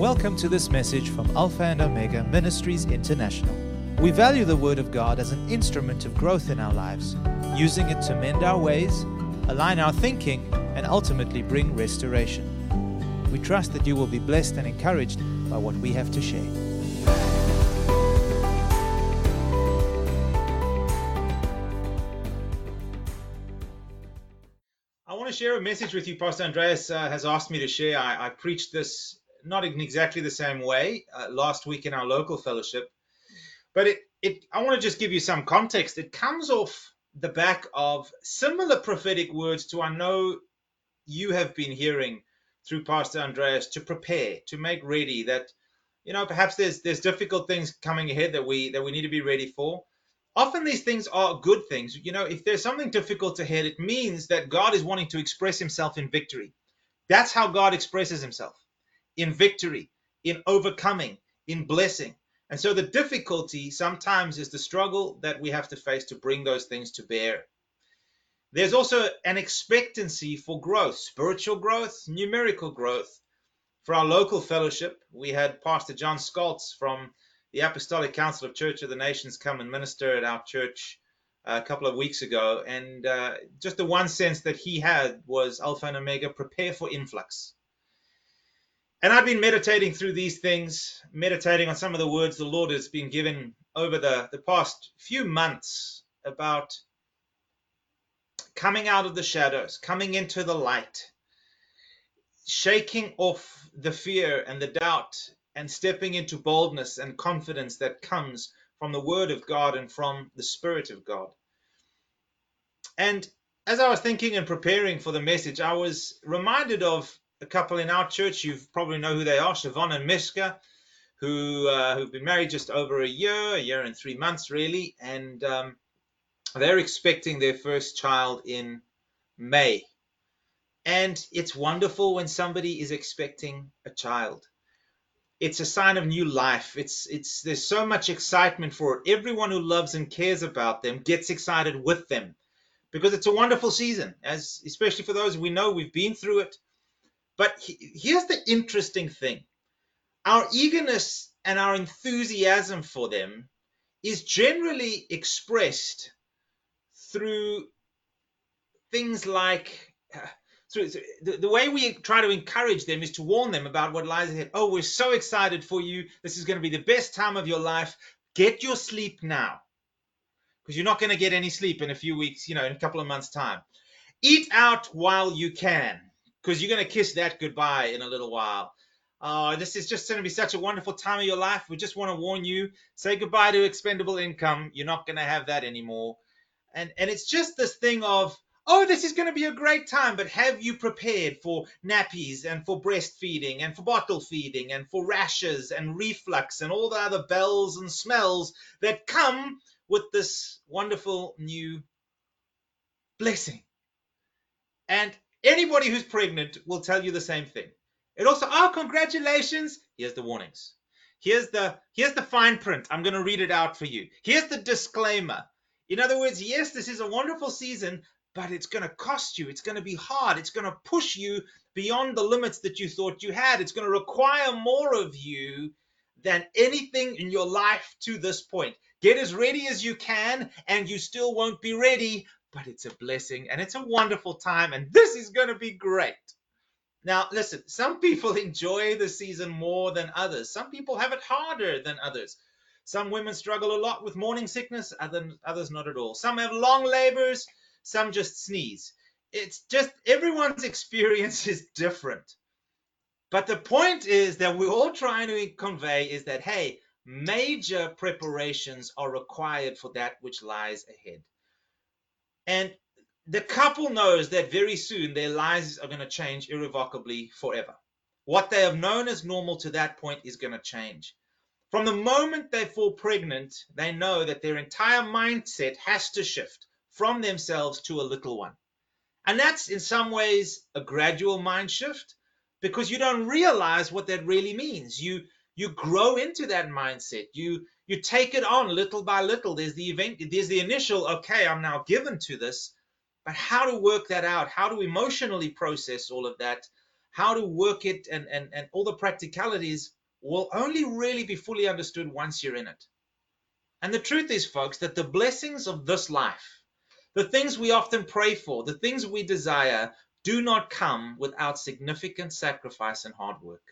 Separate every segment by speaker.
Speaker 1: Welcome to this message from Alpha and Omega Ministries International. We value the Word of God as an instrument of growth in our lives, using it to mend our ways, align our thinking, and ultimately bring restoration. We trust that you will be blessed and encouraged by what we have to share.
Speaker 2: I want to share a message with you. Pastor Andreas uh, has asked me to share. I, I preached this not in exactly the same way uh, last week in our local fellowship, but it, it I want to just give you some context. It comes off the back of similar prophetic words to I know you have been hearing through Pastor Andreas to prepare, to make ready. That you know perhaps there's there's difficult things coming ahead that we that we need to be ready for. Often these things are good things. You know, if there's something difficult ahead, it means that God is wanting to express Himself in victory. That's how God expresses Himself in victory, in overcoming, in blessing. And so the difficulty sometimes is the struggle that we have to face to bring those things to bear. There's also an expectancy for growth, spiritual growth, numerical growth. For our local fellowship, we had Pastor John Scaltz from the Apostolic Council of Church of the Nations come and minister at our church a couple of weeks ago. And uh, just the one sense that he had was Alpha and Omega, prepare for influx. And I've been meditating through these things, meditating on some of the words the Lord has been given over the, the past few months about coming out of the shadows, coming into the light, shaking off the fear and the doubt, and stepping into boldness and confidence that comes from the Word of God and from the Spirit of God. And as I was thinking and preparing for the message, I was reminded of a couple in our church. You probably know who they are, Siobhan and Mishka, who uh, who've been married just over a year, a year and three months, really, and um, they're expecting their first child in May. And it's wonderful when somebody is expecting a child. It's a sign of new life. It's it's there's so much excitement for it. Everyone who loves and cares about them gets excited with them because it's a wonderful season, as especially for those we know we've been through it. But he, here's the interesting thing our eagerness and our enthusiasm for them is generally expressed through things like through, the, the way we try to encourage them is to warn them about what lies ahead. Oh, we're so excited for you. This is going to be the best time of your life. Get your sleep now because you're not going to get any sleep in a few weeks, you know, in a couple of months' time. Eat out while you can because you're going to kiss that goodbye in a little while. Uh, this is just going to be such a wonderful time of your life. We just want to warn you say goodbye to expendable income. You're not going to have that anymore. And, and it's just this thing of, oh, this is going to be a great time, but have you prepared for nappies and for breastfeeding and for bottle feeding and for rashes and reflux and all the other bells and smells that come with this wonderful new blessing? And Anybody who's pregnant will tell you the same thing. It also, oh, congratulations. Here's the warnings. Here's the here's the fine print. I'm going to read it out for you. Here's the disclaimer. In other words, yes, this is a wonderful season, but it's going to cost you. It's going to be hard. It's going to push you beyond the limits that you thought you had. It's going to require more of you than anything in your life to this point. Get as ready as you can, and you still won't be ready but it's a blessing and it's a wonderful time, and this is going to be great. Now, listen, some people enjoy the season more than others. Some people have it harder than others. Some women struggle a lot with morning sickness, other, others not at all. Some have long labors, some just sneeze. It's just everyone's experience is different. But the point is that we're all trying to convey is that, hey, major preparations are required for that which lies ahead. And the couple knows that very soon their lives are going to change irrevocably forever. What they have known as normal to that point is going to change. From the moment they fall pregnant, they know that their entire mindset has to shift from themselves to a little one. And that's in some ways a gradual mind shift because you don't realize what that really means. You you grow into that mindset. You you take it on little by little. There's the event, there's the initial, okay, I'm now given to this, but how to work that out, how to emotionally process all of that, how to work it and, and, and all the practicalities will only really be fully understood once you're in it. And the truth is, folks, that the blessings of this life, the things we often pray for, the things we desire, do not come without significant sacrifice and hard work.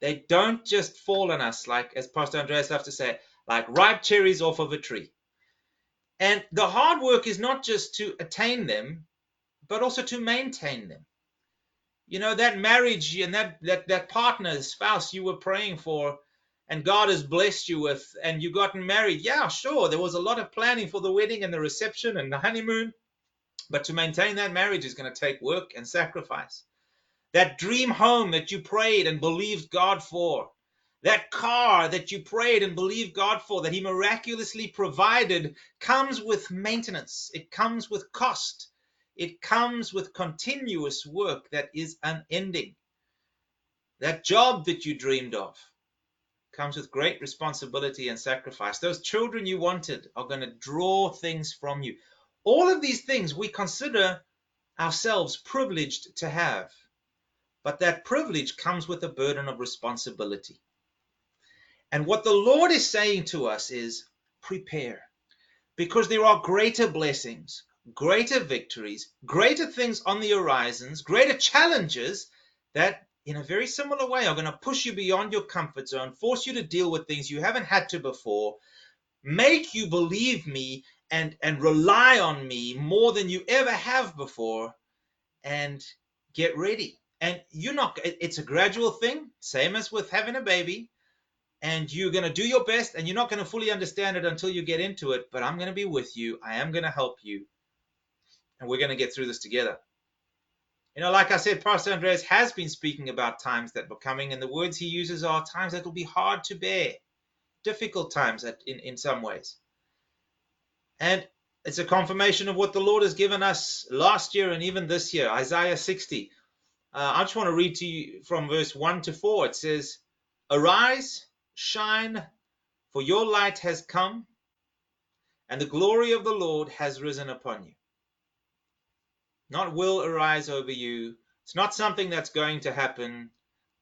Speaker 2: They don't just fall on us, like, as Pastor Andreas loves to say, like ripe cherries off of a tree. And the hard work is not just to attain them, but also to maintain them. You know, that marriage and that, that, that partner, spouse you were praying for, and God has blessed you with, and you gotten married. Yeah, sure, there was a lot of planning for the wedding and the reception and the honeymoon, but to maintain that marriage is going to take work and sacrifice. That dream home that you prayed and believed God for, that car that you prayed and believed God for, that He miraculously provided, comes with maintenance, it comes with cost. It comes with continuous work that is unending. That job that you dreamed of comes with great responsibility and sacrifice. Those children you wanted are going to draw things from you. All of these things we consider ourselves privileged to have. But that privilege comes with a burden of responsibility. And what the Lord is saying to us is prepare, because there are greater blessings, greater victories, greater things on the horizons, greater challenges that, in a very similar way, are going to push you beyond your comfort zone, force you to deal with things you haven't had to before, make you believe me and, and rely on me more than you ever have before, and get ready. And you're not, it's a gradual thing, same as with having a baby and you're going to do your best and you're not going to fully understand it until you get into it but i'm going to be with you i am going to help you and we're going to get through this together. You know, like I said, Pastor Andreas has been speaking about times that were coming, and the words he uses are times that will be hard to bear, difficult times in, in some ways. And it's a confirmation of what the Lord has given us last year and even this year. Isaiah 60. Uh, I just want to read to you from verse 1 to 4. It says, Arise, shine, for your light has come, and the glory of the Lord has risen upon you not will arise over you. It's not something that's going to happen.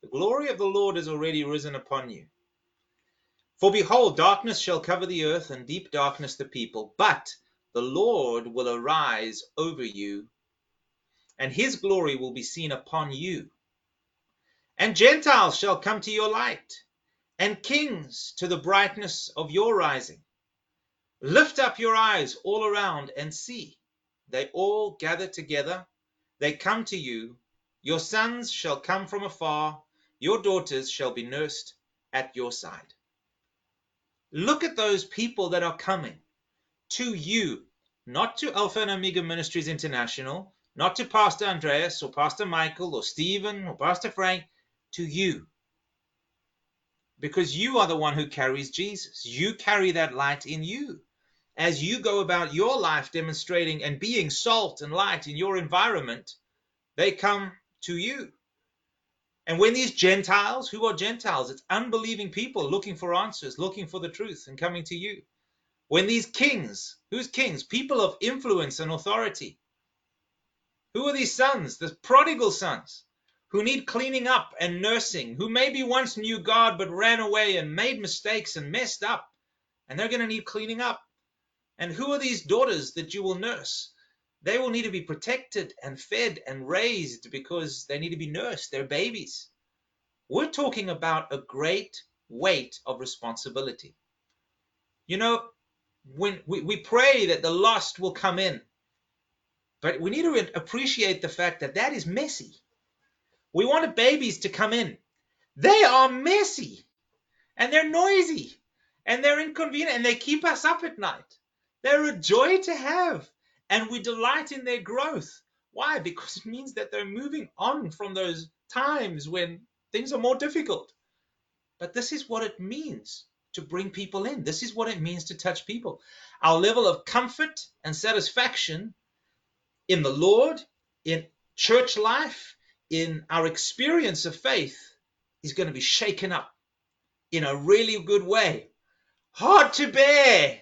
Speaker 2: The glory of the Lord is already risen upon you. For behold, darkness shall cover the earth, and deep darkness the people. But the Lord will arise over you, and his glory will be seen upon you. And Gentiles shall come to your light, and kings to the brightness of your rising. Lift up your eyes all around and see. They all gather together, they come to you. Your sons shall come from afar, your daughters shall be nursed at your side. Look at those people that are coming to you, not to Alpha and Omega Ministries International, not to Pastor Andreas or Pastor Michael or Stephen or Pastor Frank, to you. Because you are the one who carries Jesus. You carry that light in you as you go about your life demonstrating and being salt and light in your environment, they come to you. And when these Gentiles, who are Gentiles? It's unbelieving people looking for answers, looking for the truth, and coming to you. When these kings, who's kings? People of influence and authority. Who are these sons? The prodigal sons who need cleaning up and nursing, who maybe once knew God but ran away and made mistakes and messed up. And they're going to need cleaning up. And who are these daughters that you will nurse? They will need to be protected and fed and raised because they need to be nursed. They're babies. We're talking about a great weight of responsibility. You know, when we, we pray that the lost will come in, but we need to appreciate the fact that that is messy. We want babies to come in. They are messy and they're noisy and they're inconvenient and they keep us up at night. They're a joy to have, and we delight in their growth. Why? Because it means that they're moving on from those times when things are more difficult. But this is what it means to bring people in. This is what it means to touch people. Our level of comfort and satisfaction in the Lord, in church life, in our experience of faith is going to be shaken up in a really good way. Hard to bear,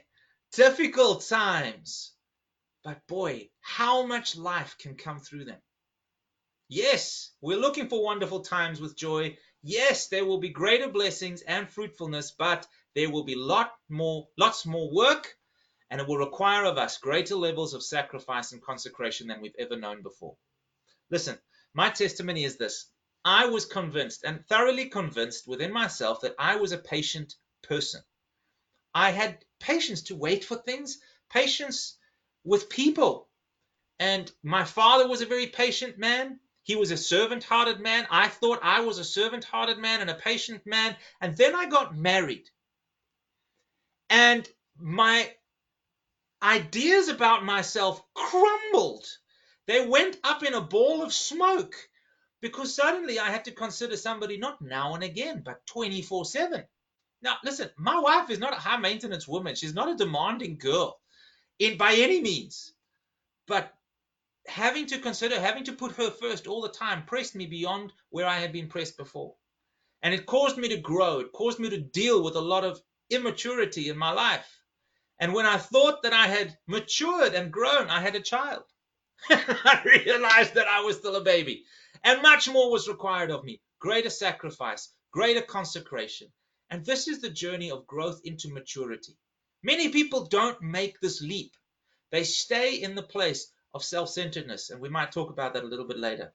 Speaker 2: difficult times. But boy, how much life can come through them. Yes, we're looking for wonderful times with joy. Yes, there will be greater blessings and fruitfulness, but there will be lot more, lots more work, and it will require of us greater levels of sacrifice and consecration than we've ever known before. Listen, my testimony is this. I was convinced and thoroughly convinced within myself that I was a patient person. I had patience to wait for things, patience with people. And my father was a very patient man. He was a servant hearted man. I thought I was a servant hearted man and a patient man. And then I got married. And my ideas about myself crumbled. They went up in a ball of smoke because suddenly I had to consider somebody not now and again, but 24 7. Now, listen, my wife is not a high maintenance woman. She's not a demanding girl in by any means. But having to consider, having to put her first all the time pressed me beyond where I had been pressed before. And it caused me to grow. It caused me to deal with a lot of immaturity in my life. And when I thought that I had matured and grown, I had a child. I realized that I was still a baby. And much more was required of me greater sacrifice, greater consecration. And this is the journey of growth into maturity. Many people don't make this leap, they stay in the place of self centeredness. And we might talk about that a little bit later.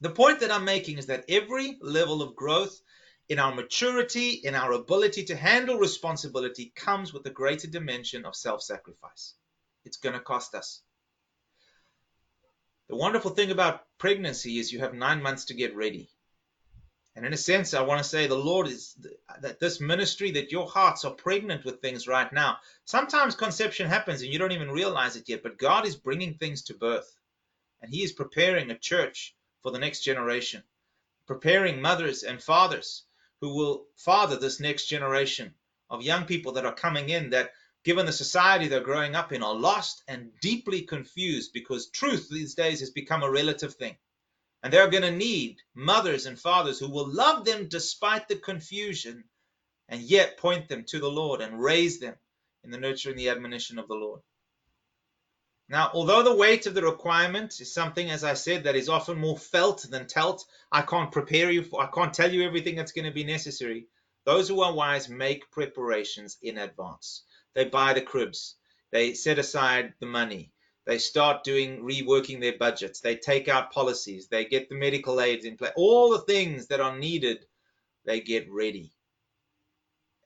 Speaker 2: The point that I'm making is that every level of growth in our maturity, in our ability to handle responsibility, comes with a greater dimension of self sacrifice. It's going to cost us. The wonderful thing about pregnancy is you have nine months to get ready. And in a sense, I want to say the Lord is that this ministry, that your hearts are pregnant with things right now. Sometimes conception happens and you don't even realize it yet, but God is bringing things to birth. And He is preparing a church for the next generation, preparing mothers and fathers who will father this next generation of young people that are coming in that, given the society they're growing up in, are lost and deeply confused because truth these days has become a relative thing. And they're going to need mothers and fathers who will love them despite the confusion and yet point them to the Lord and raise them in the nurture and the admonition of the Lord. Now, although the weight of the requirement is something, as I said, that is often more felt than telt, I can't prepare you for, I can't tell you everything that's going to be necessary. Those who are wise make preparations in advance. They buy the cribs, they set aside the money, they start doing reworking their budgets. They take out policies. They get the medical aids in place. All the things that are needed, they get ready.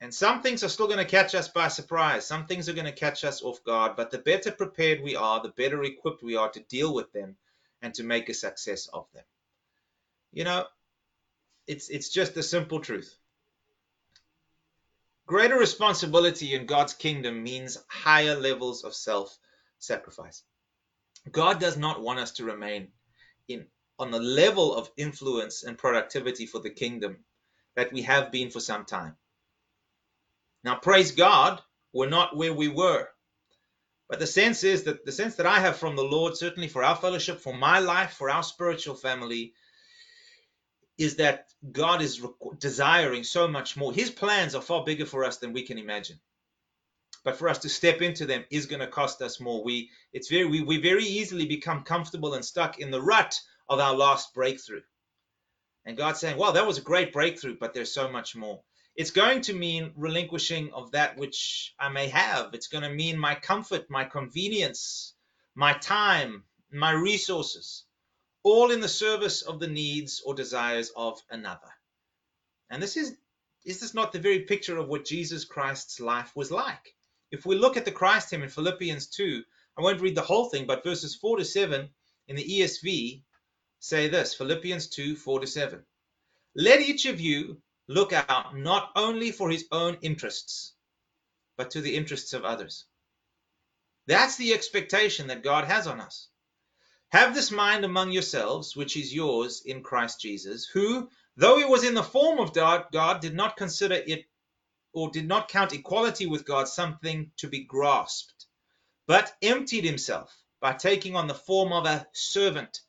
Speaker 2: And some things are still going to catch us by surprise. Some things are going to catch us off guard. But the better prepared we are, the better equipped we are to deal with them and to make a success of them. You know, it's it's just a simple truth. Greater responsibility in God's kingdom means higher levels of self sacrifice. God does not want us to remain in on the level of influence and productivity for the kingdom that we have been for some time. Now, praise God, we're not where we were. But the sense is that the sense that I have from the Lord, certainly for our fellowship, for my life, for our spiritual family, is that God is desiring so much more. His plans are far bigger for us than we can imagine but for us to step into them is going to cost us more. We it's very we, we very easily become comfortable and stuck in the rut of our last breakthrough. And God's saying, Well, that was a great breakthrough, but there's so much more. It's going to mean relinquishing of that which I may have. It's going to mean my comfort, my convenience, my time, my resources, all in the service of the needs or desires of another. And this is is this not the very picture of what Jesus Christ's life was like? If we look at the Christ hymn in Philippians 2, I won't read the whole thing, but verses 4 to 7 in the ESV say this Philippians 2 4 to 7. Let each of you look out not only for his own interests, but to the interests of others. That's the expectation that God has on us. Have this mind among yourselves, which is yours in Christ Jesus, who, though he was in the form of God, did not consider it or did not count equality with God something to be grasped, but emptied himself by taking on the form of a servant,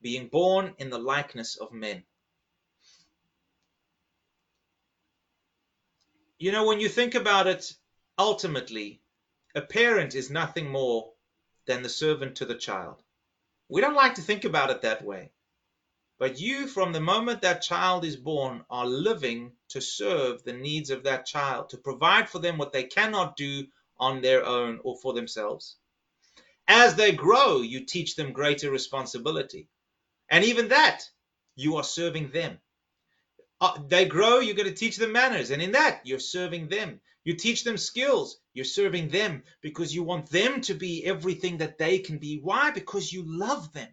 Speaker 2: being born in the likeness of men. You know, when you think about it, ultimately, a parent is nothing more than the servant to the child. We don't like to think about it that way. But you, from the moment that child is born, are living to serve the needs of that child, to provide for them what they cannot do on their own or for themselves. As they grow, you teach them greater responsibility. And even that, you are serving them. Uh, they grow, you're going to teach them manners. And in that, you're serving them. You teach them skills, you're serving them because you want them to be everything that they can be. Why? Because you love them.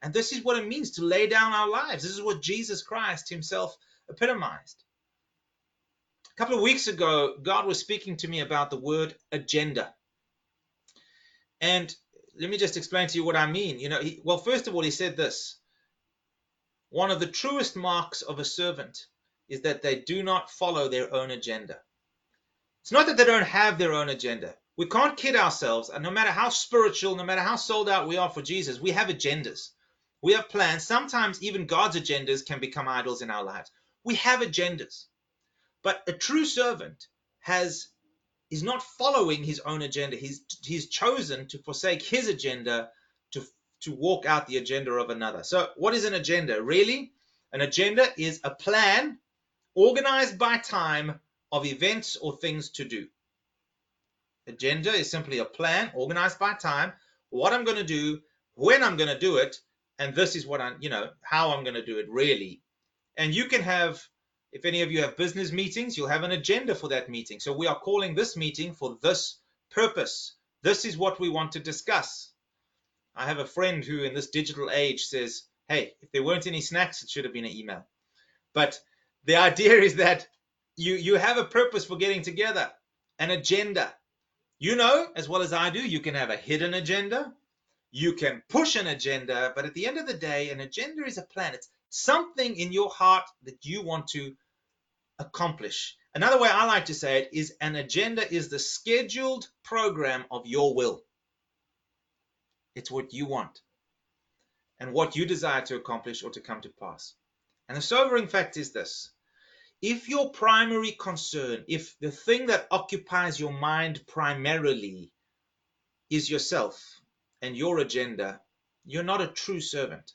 Speaker 2: And this is what it means to lay down our lives. This is what Jesus Christ himself epitomized. A couple of weeks ago, God was speaking to me about the word agenda. And let me just explain to you what I mean. You know, he, well, first of all, he said this one of the truest marks of a servant is that they do not follow their own agenda. It's not that they don't have their own agenda. We can't kid ourselves, and no matter how spiritual, no matter how sold out we are for Jesus, we have agendas. We have plans. Sometimes even God's agendas can become idols in our lives. We have agendas. But a true servant has is not following his own agenda. He's he's chosen to forsake his agenda to walk out the agenda of another. So what is an agenda? Really? An agenda is a plan organized by time of events or things to do. Agenda is simply a plan organized by time, what I'm going to do, when I'm going to do it, and this is what I'm, you know, how I'm going to do it really. And you can have if any of you have business meetings, you'll have an agenda for that meeting. So we are calling this meeting for this purpose. This is what we want to discuss. I have a friend who, in this digital age, says, Hey, if there weren't any snacks, it should have been an email. But the idea is that you, you have a purpose for getting together, an agenda. You know, as well as I do, you can have a hidden agenda, you can push an agenda, but at the end of the day, an agenda is a plan. It's something in your heart that you want to accomplish. Another way I like to say it is an agenda is the scheduled program of your will. It's what you want and what you desire to accomplish or to come to pass. And the sobering fact is this if your primary concern, if the thing that occupies your mind primarily is yourself and your agenda, you're not a true servant.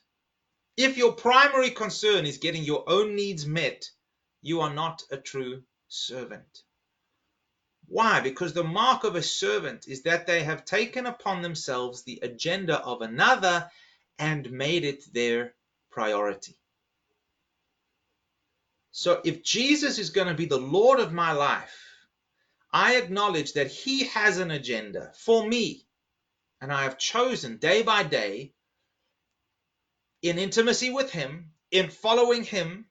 Speaker 2: If your primary concern is getting your own needs met, you are not a true servant. Why? Because the mark of a servant is that they have taken upon themselves the agenda of another and made it their priority. So if Jesus is going to be the Lord of my life, I acknowledge that He has an agenda for me. And I have chosen day by day in intimacy with Him, in following Him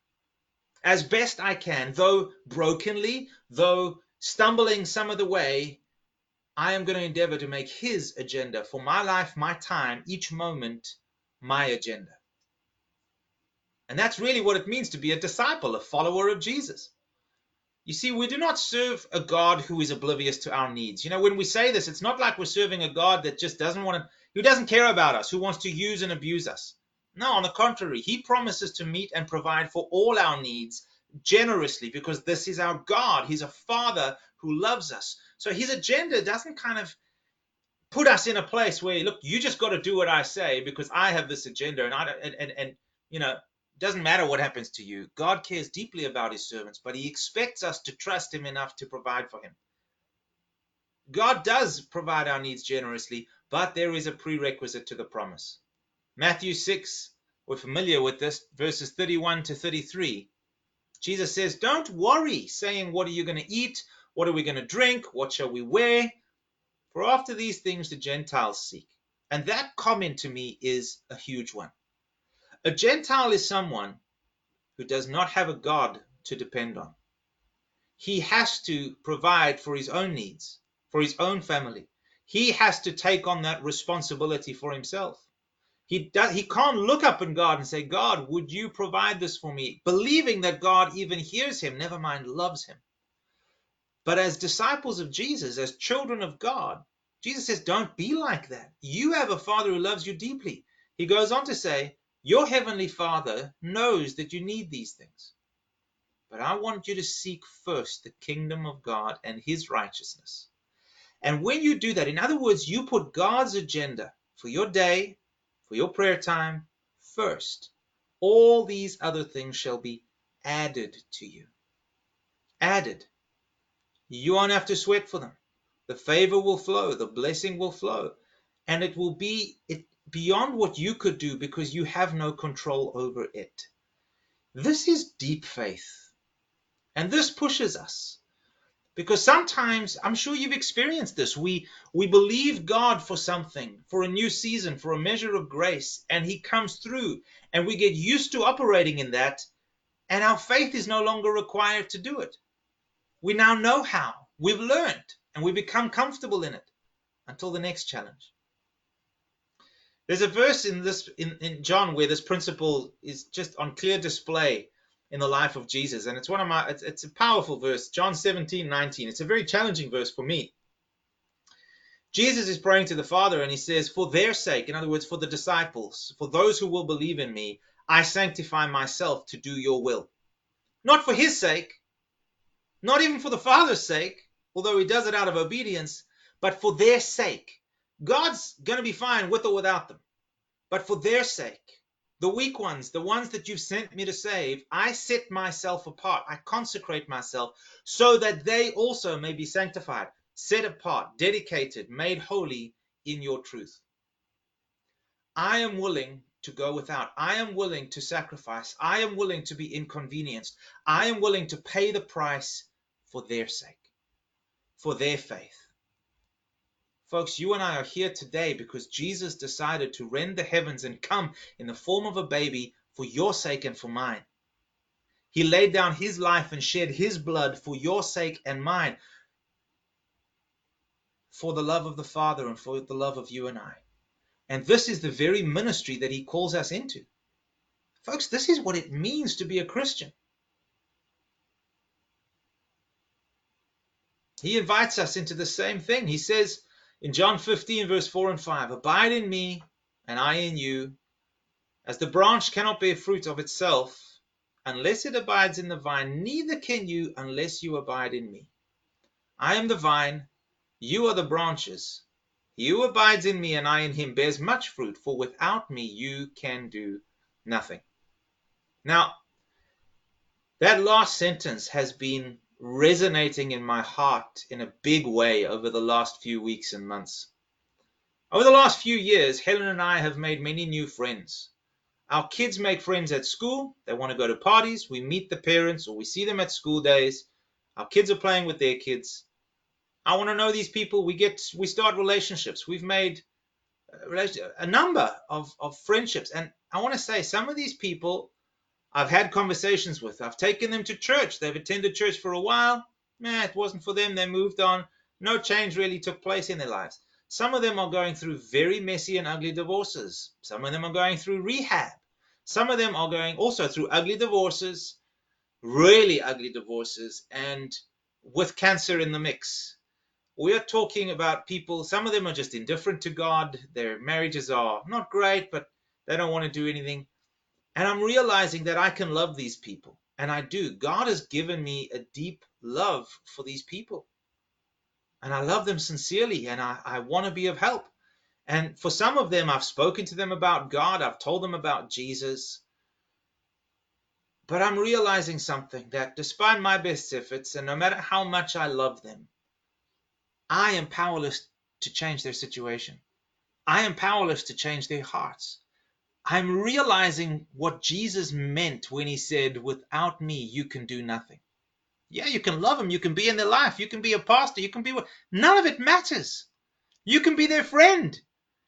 Speaker 2: as best I can, though brokenly, though stumbling some of the way, I am going to endeavor to make His agenda for my life, my time, each moment, my agenda. And that's really what it means to be a disciple, a follower of Jesus. You see, we do not serve a God who is oblivious to our needs. You know, when we say this, it's not like we're serving a God that just doesn't want to, who doesn't care about us, who wants to use and abuse us. No, on the contrary, he promises to meet and provide for all our needs generously because this is our God. He's a father who loves us. So his agenda doesn't kind of put us in a place where look, you just got to do what I say because I have this agenda and I and and, and you know, doesn't matter what happens to you. God cares deeply about his servants, but he expects us to trust him enough to provide for him. God does provide our needs generously, but there is a prerequisite to the promise. Matthew 6, we're familiar with this, verses 31 to 33. Jesus says, Don't worry, saying, What are you going to eat? What are we going to drink? What shall we wear? For after these things the Gentiles seek. And that comment to me is a huge one. A Gentile is someone who does not have a God to depend on. He has to provide for his own needs, for his own family. He has to take on that responsibility for himself. He does he can't look up in God and say, God, would you provide this for me? Believing that God even hears him, never mind loves him. But as disciples of Jesus, as children of God, Jesus says, Don't be like that. You have a father who loves you deeply. He goes on to say, Your heavenly father knows that you need these things. But I want you to seek first the kingdom of God and his righteousness. And when you do that, in other words, you put God's agenda for your day, for your prayer time first, all these other things shall be added to you. Added. You won't have to sweat for them. The favor will flow, the blessing will flow, and it will be it beyond what you could do because you have no control over it. This is deep faith. And this pushes us. Because sometimes, I'm sure you've experienced this, we, we believe God for something, for a new season, for a measure of grace, and He comes through, and we get used to operating in that, and our faith is no longer required to do it. We now know how, we've learned, and we become comfortable in it until the next challenge. There's a verse in this in, in John where this principle is just on clear display in the life of Jesus. And it's one of my it's, it's a powerful verse, John 17, 19. It's a very challenging verse for me. Jesus is praying to the Father and he says, For their sake, in other words, for the disciples, for those who will believe in me, I sanctify myself to do your will. Not for his sake, not even for the Father's sake, although he does it out of obedience, but for their sake. God's going to be fine with or without them. But for their sake, the weak ones, the ones that you've sent me to save, I set myself apart. I consecrate myself so that they also may be sanctified, set apart, dedicated, made holy in your truth. I am willing to go without. I am willing to sacrifice. I am willing to be inconvenienced. I am willing to pay the price for their sake, for their faith. Folks, you and I are here today because Jesus decided to rend the heavens and come in the form of a baby for your sake and for mine. He laid down his life and shed his blood for your sake and mine, for the love of the Father and for the love of you and I. And this is the very ministry that he calls us into. Folks, this is what it means to be a Christian. He invites us into the same thing. He says, in John 15, verse 4 and 5, Abide in me, and I in you, as the branch cannot bear fruit of itself unless it abides in the vine, neither can you unless you abide in me. I am the vine, you are the branches. He who abides in me and I in him bears much fruit, for without me you can do nothing. Now, that last sentence has been resonating in my heart in a big way over the last few weeks and months. Over the last few years, Helen and I have made many new friends. Our kids make friends at school. They want to go to parties. We meet the parents or we see them at school days. Our kids are playing with their kids. I want to know these people. We get we start relationships. We've made uh, a number of, of friendships. And I want to say some of these people I've had conversations with. I've taken them to church. They've attended church for a while. Nah, it wasn't for them. They moved on. No change really took place in their lives. Some of them are going through very messy and ugly divorces. Some of them are going through rehab. Some of them are going also through ugly divorces, really ugly divorces, and with cancer in the mix. We are talking about people, some of them are just indifferent to God. Their marriages are not great, but they don't want to do anything. And I'm realizing that I can love these people. And I do. God has given me a deep love for these people. And I love them sincerely and I, I want to be of help. And for some of them, I've spoken to them about God, I've told them about Jesus. But I'm realizing something that despite my best efforts, and no matter how much I love them, I am powerless to change their situation. I am powerless to change their hearts. I'm realizing what Jesus meant when he said, Without me, you can do nothing. Yeah, you can love them, you can be in their life, you can be a pastor, you can be what none of it matters. You can be their friend.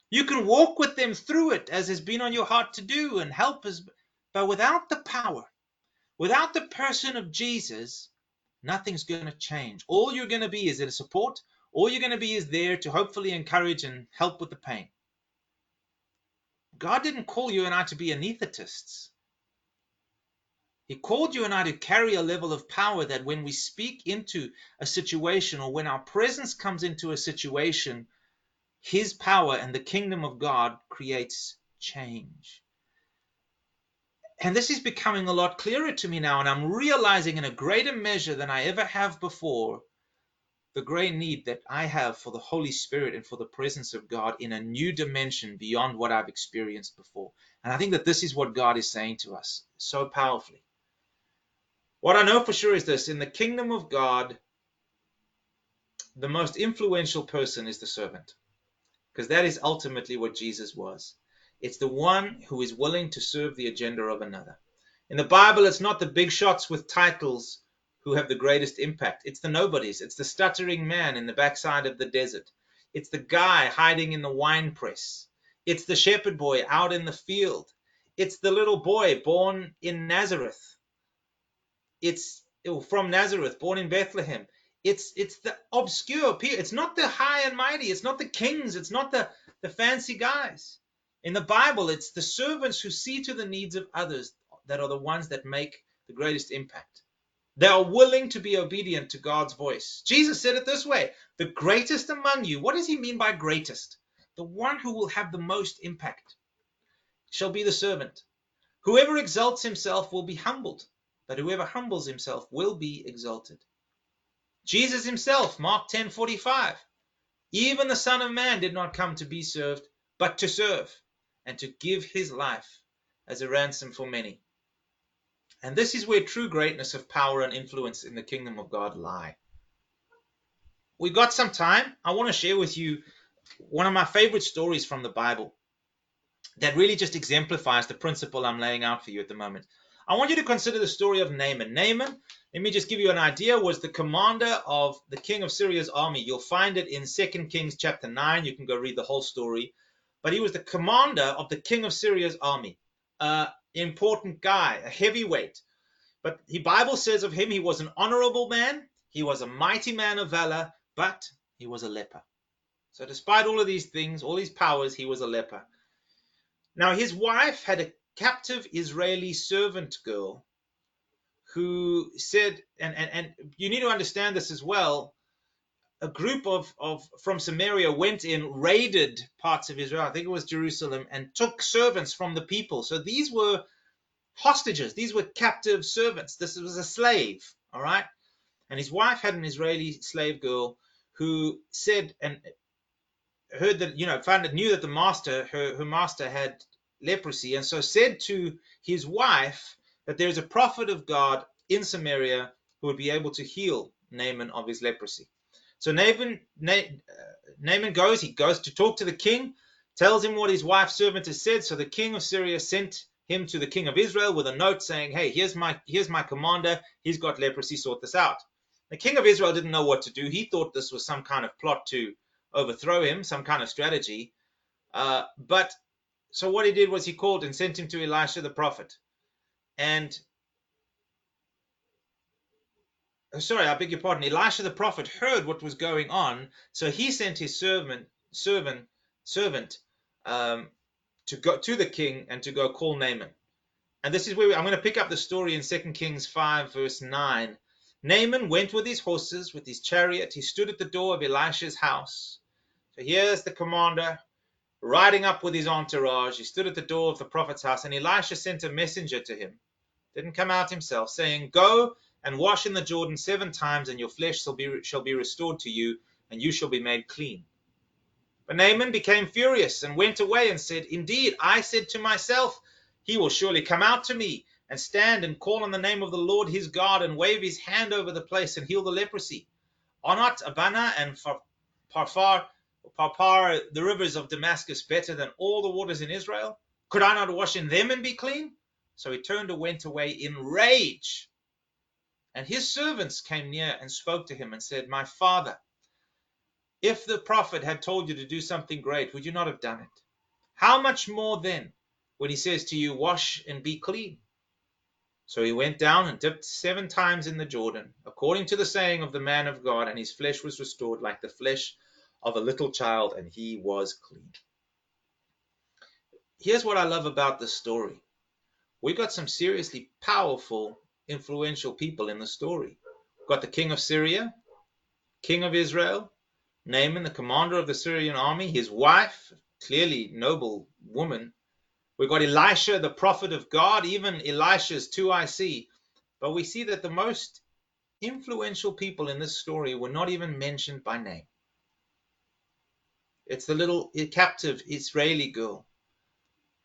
Speaker 2: You can walk with them through it as has been on your heart to do and help us. But without the power, without the person of Jesus, nothing's going to change. All you're going to be is a support. All you're going to be is there to hopefully encourage and help with the pain. God didn't call you and I to be anesthetists. He called you and I to carry a level of power that when we speak into a situation or when our presence comes into a situation, His power and the kingdom of God creates change. And this is becoming a lot clearer to me now, and I'm realizing in a greater measure than I ever have before the great need that I have for the Holy Spirit and for the presence of God in a new dimension beyond what I've experienced before. And I think that this is what God is saying to us so powerfully. What I know for sure is this in the kingdom of God, the most influential person is the servant, because that is ultimately what Jesus was. It's the one who is willing to serve the agenda of another. In the Bible, it's not the big shots with titles who have the greatest impact. It's the nobodies. It's the stuttering man in the backside of the desert. It's the guy hiding in the wine press. It's the shepherd boy out in the field. It's the little boy born in Nazareth. It's oh, from Nazareth, born in Bethlehem. It's it's the obscure people. It's not the high and mighty. It's not the kings. It's not the, the fancy guys. In the Bible, it's the servants who see to the needs of others that are the ones that make the greatest impact. They are willing to be obedient to God's voice. Jesus said it this way The greatest among you, what does he mean by greatest? The one who will have the most impact shall be the servant. Whoever exalts himself will be humbled, but whoever humbles himself will be exalted. Jesus himself, Mark 10:45, even the Son of Man did not come to be served, but to serve, and to give his life as a ransom for many. And this is where true greatness of power and influence in the kingdom of God lie. We got some time. I want to share with you one of my favorite stories from the Bible that really just exemplifies the principle I'm laying out for you at the moment. I want you to consider the story of Naaman. Naaman, let me just give you an idea, was the commander of the king of Syria's army. You'll find it in 2 Kings chapter 9. You can go read the whole story. But he was the commander of the king of Syria's army. Uh, important guy, a heavyweight. But the Bible says of him, he was an honorable man, he was a mighty man of valor, but he was a leper. So, despite all of these things, all these powers, he was a leper. Now, his wife had a captive Israeli servant girl who said, and, and, and you need to understand this as well. A group of, of from Samaria went in, raided parts of Israel, I think it was Jerusalem, and took servants from the people. So these were hostages. These were captive servants. This was a slave, all right? And his wife had an Israeli slave girl who said and heard that, you know, found it, knew that the master, her, her master had leprosy, and so said to his wife that there is a prophet of God in Samaria who would be able to heal Naaman of his leprosy. So Naaman, Na, Naaman goes, he goes to talk to the king, tells him what his wife's servant has said. So the king of Syria sent him to the king of Israel with a note saying, "Hey, here's my here's my commander. He's got leprosy. Sort this out." The king of Israel didn't know what to do. He thought this was some kind of plot to overthrow him, some kind of strategy. Uh, but so what he did was he called and sent him to Elisha the prophet. And oh, sorry, I beg your pardon. Elisha the prophet heard what was going on, so he sent his servant servant servant um, to go to the king and to go call Naaman. And this is where we, I'm going to pick up the story in 2 Kings 5, verse 9. Naaman went with his horses, with his chariot. He stood at the door of Elisha's house. So here's the commander riding up with his entourage. He stood at the door of the prophet's house, and Elisha sent a messenger to him. Didn't come out himself, saying, Go and wash in the Jordan seven times, and your flesh shall be, shall be restored to you, and you shall be made clean. But Naaman became furious and went away and said, Indeed, I said to myself, He will surely come out to me and stand and call on the name of the Lord his God and wave his hand over the place and heal the leprosy. Are not Abana and Parfar, Parpar, the rivers of Damascus, better than all the waters in Israel? Could I not wash in them and be clean? So he turned and went away in rage. And his servants came near and spoke to him and said, My father, if the prophet had told you to do something great, would you not have done it? How much more then when he says to you, Wash and be clean? So he went down and dipped seven times in the Jordan, according to the saying of the man of God, and his flesh was restored like the flesh of a little child, and he was clean. Here's what I love about this story. we've got some seriously powerful, influential people in the story. We've got the king of Syria, king of Israel, Naaman, the commander of the Syrian army, his wife, clearly noble woman. We've got Elisha, the prophet of God, even Elisha's 2 IC. But we see that the most influential people in this story were not even mentioned by name. It's the little captive Israeli girl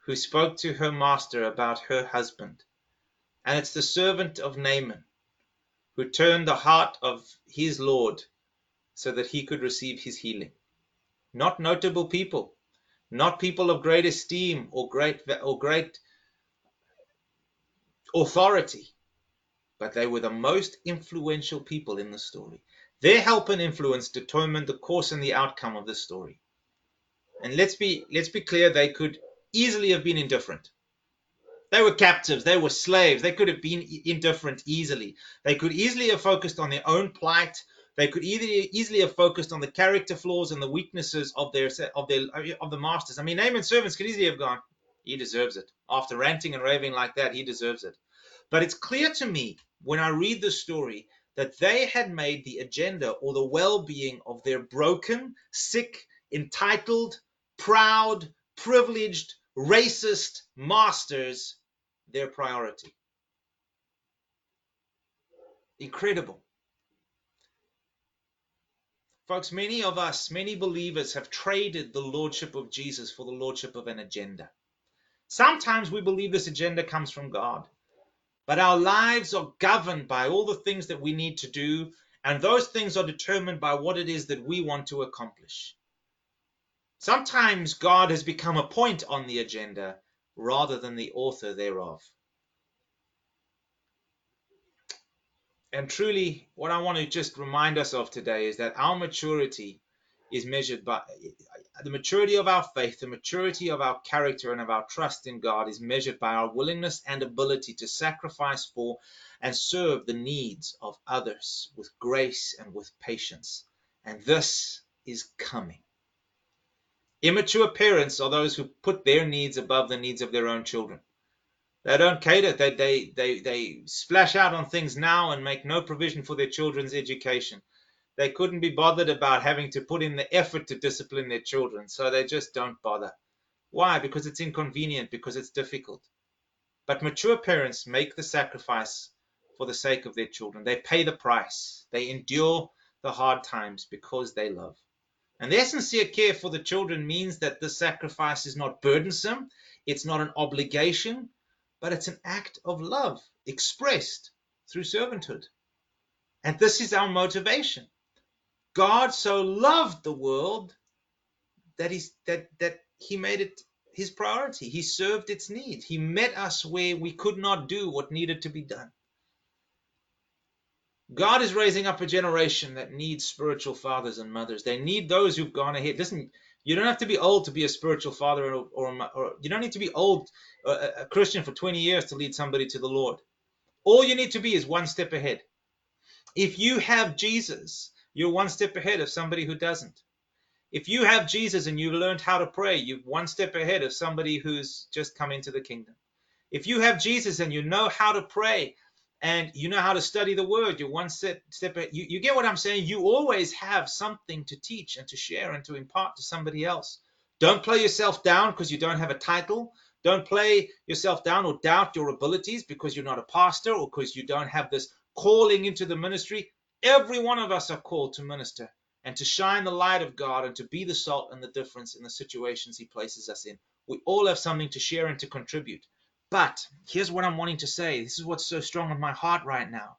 Speaker 2: who spoke to her master about her husband. And it's the servant of Naaman who turned the heart of his Lord so that he could receive his healing. Not notable people, not people of great esteem or great or great authority, but they were the most influential people in the story. Their help and influence determined the course and the outcome of the story. And let's be let's be clear, they could easily have been indifferent. They were captives, they were slaves, they could have been indifferent easily. They could easily have focused on their own plight. They could easily have focused on the character flaws and the weaknesses of their of their of the masters. I mean, Naaman's servants could easily have gone, he deserves it. After ranting and raving like that, he deserves it. But it's clear to me when I read the story that they had made the agenda or the well being of their broken, sick, entitled, proud, privileged, racist masters their priority. Incredible. Folks, many of us, many believers have traded the lordship of Jesus for the lordship of an agenda. Sometimes we believe this agenda comes from God. But our lives are governed by all the things that we need to do, and those things are determined by what it is that we want to accomplish. Sometimes God has become a point on the agenda rather than the author thereof. And truly, what I want to just remind us of today is that our maturity is measured by the maturity of our faith, the maturity of our character, and of our trust in God is measured by our willingness and ability to sacrifice for and serve the needs of others with grace and with patience. And this is coming. Immature parents are those who put their needs above the needs of their own children. They don't cater. They, they, they, they splash out on things now and make no provision for their children's education they couldn't be bothered about having to put in the effort to discipline their children, so they just don't bother. Why? Because it's inconvenient, because it's difficult. But mature parents make the sacrifice for the sake of their children. They pay the price. They endure the hard times because they love. And their sincere care for the children means that the sacrifice is not burdensome, it's not an obligation, but it's an act of love expressed through servanthood. And this is our motivation. God so loved the world that he's that that he made it his priority. He served its needs. He met us where we could not do what needed to be done. God is raising up a generation that needs spiritual fathers and mothers. They need those who've gone ahead. Listen, you don't have to be old to be a spiritual father, or, or, or you don't need to be old, uh, a Christian for 20 years to lead somebody to the Lord. All you need to be is one step ahead. If you have Jesus, you're one step ahead of somebody who doesn't. If you have Jesus and you've learned how to pray, you're one step ahead of somebody who's just come into the kingdom. If you have Jesus and you know how to pray and you know how to study the word, you're one step, step. You, you get what I'm saying? You always have something to teach and to share and to impart to somebody else. Don't play yourself down because you don't have a title. Don't play yourself down or doubt your abilities because you're not a pastor or because you don't have this calling into the ministry. Every one of us are called to minister and to shine the light of God and to be the salt and the difference in the situations He places us in. We all have something to share and to contribute. But here's what I'm wanting to say. This is what's so strong in my heart right now.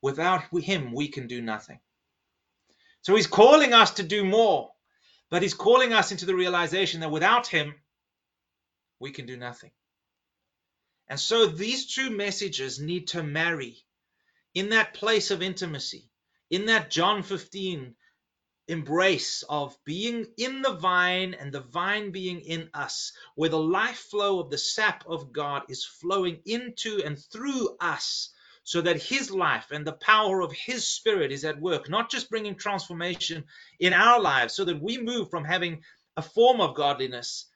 Speaker 2: Without Him, we can do nothing. So He's calling us to do more, but He's calling us into the realization that without Him, we can do nothing. And so these two messages need to marry in that place of intimacy, in that John 15 embrace of being in the vine and the vine being in us, where the life flow of the sap of God is flowing into and through us, so that His life and the power of His Spirit is at work, not just bringing transformation in our lives, so that we move from having a form of godliness,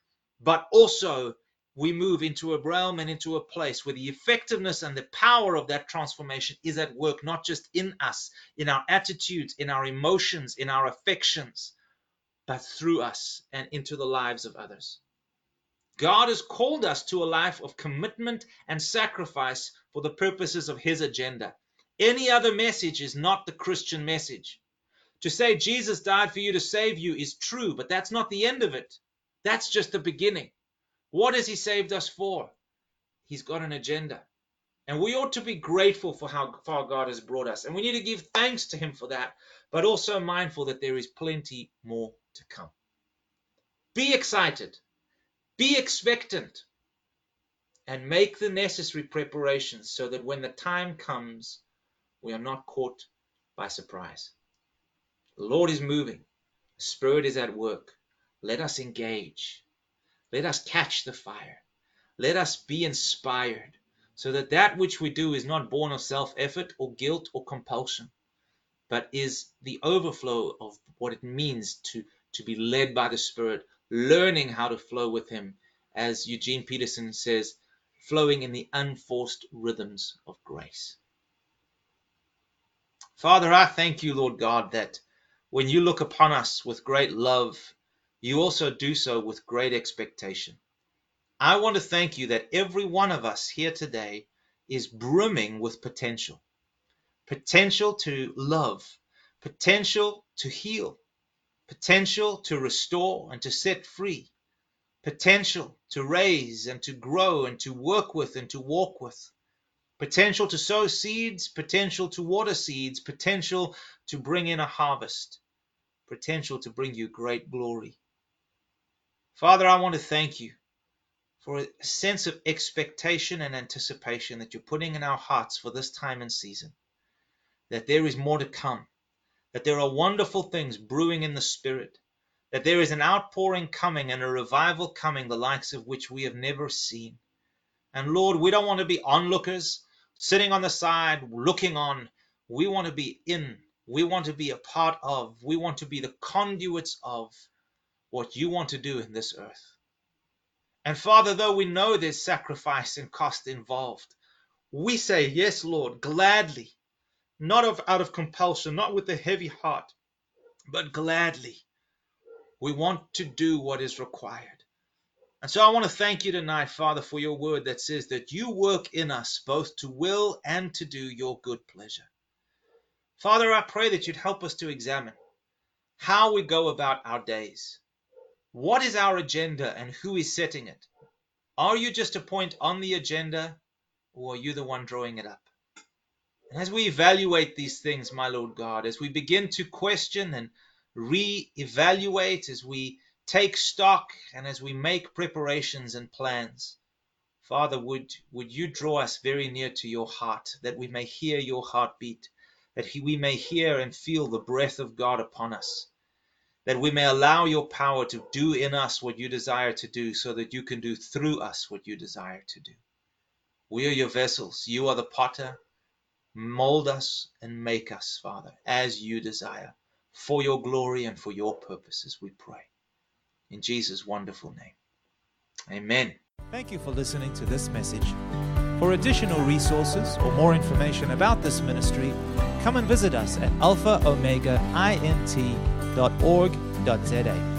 Speaker 2: but also we move into a realm and into a place where the effectiveness and the power of that transformation is at work, not just in us, in our attitudes, in our emotions, in our affections, but through us and into the lives of others. God has called us to a life of commitment and sacrifice for the purposes of His agenda. Any other message is not the Christian message. To say Jesus died for you to save you is true, but that's not the end of it. That's just the beginning. What has He saved us for? He's got an agenda. And we ought to be grateful for how far God has brought us. And we need to give thanks to Him for that, but also mindful that there is plenty more to come. Be excited, be expectant, and make the necessary preparations so that when the time comes, we are not caught by surprise. The Lord is moving, the Spirit is at work. Let us engage, let us catch the fire, let us be inspired so that that which we do is not born of self effort or guilt or compulsion, but is the overflow of what it means to, to be led by the Spirit, learning how to flow with Him, as Eugene Peterson says, flowing in the unforced rhythms of grace. Father, I thank you, Lord God, that when you look upon us with great love, you also do so with great expectation. I want to thank you that every one of us here today is brimming with potential. Potential to love, potential to heal, potential to restore and to set free, potential to raise and to grow and to work with and to walk with, potential to sow seeds, potential to water seeds, potential to bring in a harvest, potential to bring you great glory. Father, I want to thank you for a sense of expectation and anticipation that you're putting in our hearts for this time and season. That there is more to come, that there are wonderful things brewing in the Spirit, that there is an outpouring coming and a revival coming, the likes of which we have never seen. And Lord, we don't want to be onlookers, sitting on the side, looking on. We want to be in. We want to be a part of. We want to be the conduits of what you want to do in this earth. And Father, though we know there's sacrifice and cost involved, we say, Yes, Lord, gladly, not of, out of compulsion, not with a heavy heart, but gladly. We want to do what is required. And so I want to thank you tonight, Father, for your word that says that you work in us both to will and to do your good pleasure. Father, I pray that you'd help us to examine how we go about our days. What is our agenda and who is setting it? Are you just a point on the agenda or are you the one drawing it up? And as we evaluate these things, my Lord God, as we begin to question and re-evaluate, as we take stock and as we make preparations and plans, Father, would, would you draw us very near to your heart, that we may hear your heartbeat, that we may hear and feel the breath of God upon us, that we may allow your power to do in us what you desire to do, so that you can do through us what you desire to do. We are your vessels. You are the potter. Mold us and make us, Father, as you desire, for your glory and for your purposes, we pray. In Jesus' wonderful name. Amen.
Speaker 1: Thank you for listening to this message. For additional resources or more information about this ministry, come and visit us at alphaomegaint.org.za.